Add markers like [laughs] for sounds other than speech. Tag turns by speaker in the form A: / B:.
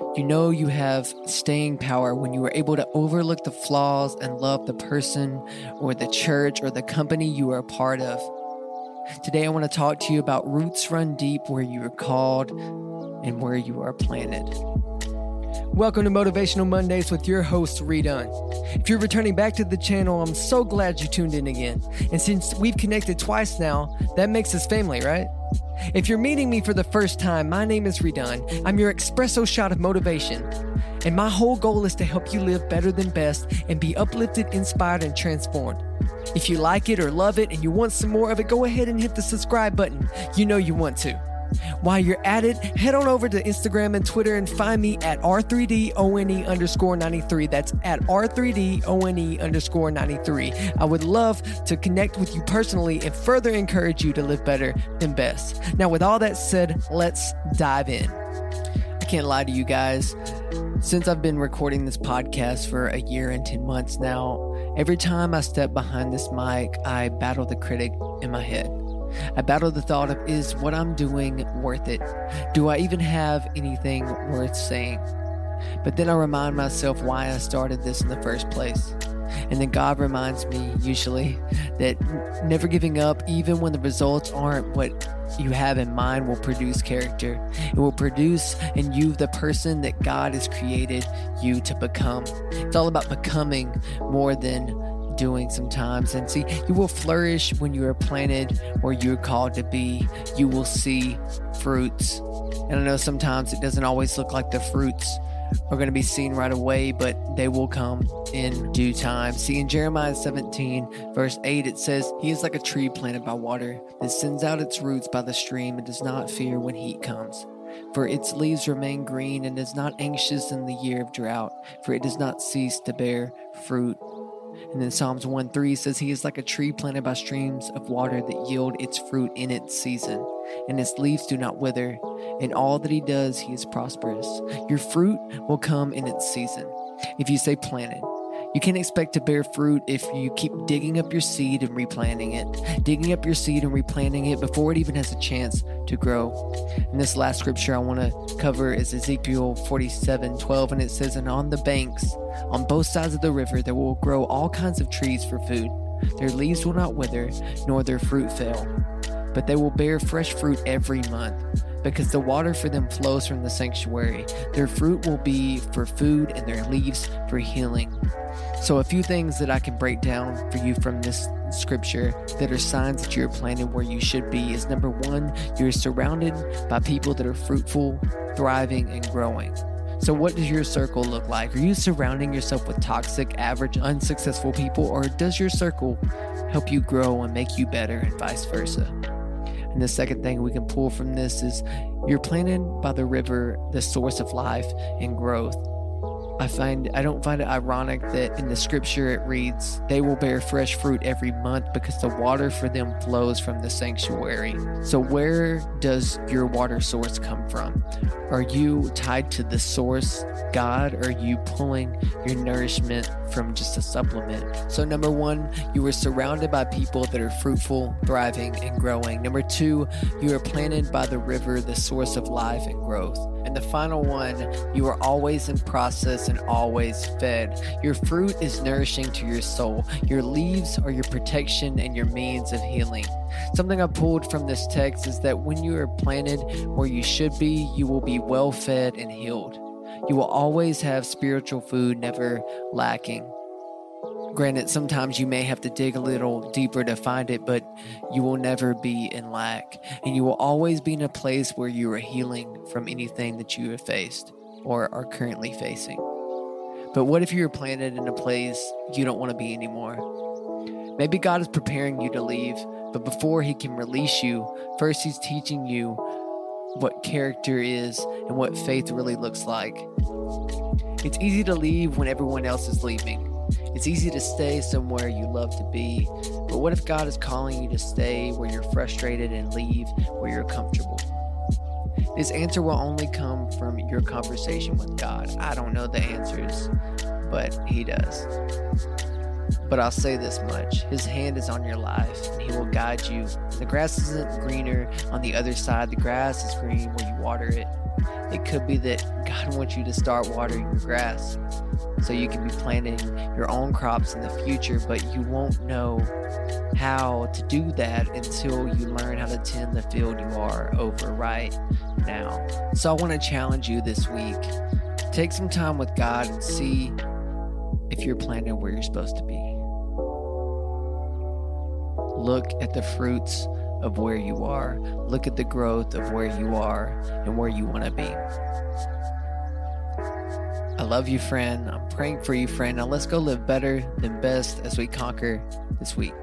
A: You know you have staying power when you are able to overlook the flaws and love the person or the church or the company you are a part of. Today, I want to talk to you about roots run deep where you are called and where you are planted. Welcome to Motivational Mondays with your host, Redone. If you're returning back to the channel, I'm so glad you tuned in again. And since we've connected twice now, that makes us family, right? If you're meeting me for the first time, my name is Redone. I'm your espresso shot of motivation. And my whole goal is to help you live better than best and be uplifted, inspired, and transformed. If you like it or love it and you want some more of it, go ahead and hit the subscribe button. You know you want to. While you're at it, head on over to Instagram and Twitter and find me at R3DONE underscore 93. That's at R3DONE underscore 93. I would love to connect with you personally and further encourage you to live better than best. Now, with all that said, let's dive in. I can't lie to you guys. Since I've been recording this podcast for a year and 10 months now, every time I step behind this mic, I battle the critic in my head. I battle the thought of is what I'm doing worth it? Do I even have anything worth saying? But then I remind myself why I started this in the first place. And then God reminds me, usually, that never giving up, even when the results aren't what you have in mind, will produce character. It will produce in you the person that God has created you to become. It's all about becoming more than doing sometimes. And see, you will flourish when you are planted where you're called to be. You will see fruits. And I know sometimes it doesn't always look like the fruits are going to be seen right away, but they will come in due time. See, in Jeremiah 17, verse 8, it says, He is like a tree planted by water that sends out its roots by the stream and does not fear when heat comes. For its leaves remain green and is not anxious in the year of drought, for it does not cease to bear fruit. And then Psalms 1 3 says, He is like a tree planted by streams of water that yield its fruit in its season, and its leaves do not wither. In all that he does, he is prosperous. Your fruit will come in its season. If you say planted, you can't expect to bear fruit if you keep digging up your seed and replanting it, digging up your seed and replanting it before it even has a chance to grow. And this last scripture I want to cover is Ezekiel 47 12, and it says, And on the banks, on both sides of the river, there will grow all kinds of trees for food. Their leaves will not wither, nor their fruit fail, but they will bear fresh fruit every month because the water for them flows from the sanctuary. Their fruit will be for food and their leaves for healing. So, a few things that I can break down for you from this scripture that are signs that you're planted where you should be is number one, you're surrounded by people that are fruitful, thriving, and growing. So, what does your circle look like? Are you surrounding yourself with toxic, average, unsuccessful people, or does your circle help you grow and make you better, and vice versa? And the second thing we can pull from this is you're planted by the river, the source of life and growth. I find I don't find it ironic that in the scripture it reads, "They will bear fresh fruit every month because the water for them flows from the sanctuary." So where does your water source come from? Are you tied to the source, God, or are you pulling your nourishment from just a supplement? So number 1, you are surrounded by people that are fruitful, thriving, and growing. Number 2, you are planted by the river, the source of life and growth. And the final one, you are always in process and always fed. Your fruit is nourishing to your soul. Your leaves are your protection and your means of healing. Something I pulled from this text is that when you are planted where you should be, you will be well fed and healed. You will always have spiritual food, never lacking. Granted, sometimes you may have to dig a little deeper to find it, but you will never be in lack. And you will always be in a place where you are healing from anything that you have faced or are currently facing. But what if you're planted in a place you don't want to be anymore? Maybe God is preparing you to leave, but before He can release you, first He's teaching you what character is and what faith really looks like. It's easy to leave when everyone else is leaving. It's easy to stay somewhere you love to be, but what if God is calling you to stay where you're frustrated and leave where you're comfortable? This answer will only come from your conversation with God. I don't know the answers, but He does. But I'll say this much His hand is on your life, and He will guide you. The grass isn't greener on the other side, the grass is green where you water it. It could be that God [laughs] wants you to start watering your grass so you can be planting your own crops in the future, but you won't know how to do that until you learn how to tend the field you are over right now. So I want to challenge you this week. Take some time with God and see if you're planting where you're supposed to be. Look at the fruits of where you are. Look at the growth of where you are and where you want to be. I love you, friend. I'm praying for you, friend. Now let's go live better than best as we conquer this week.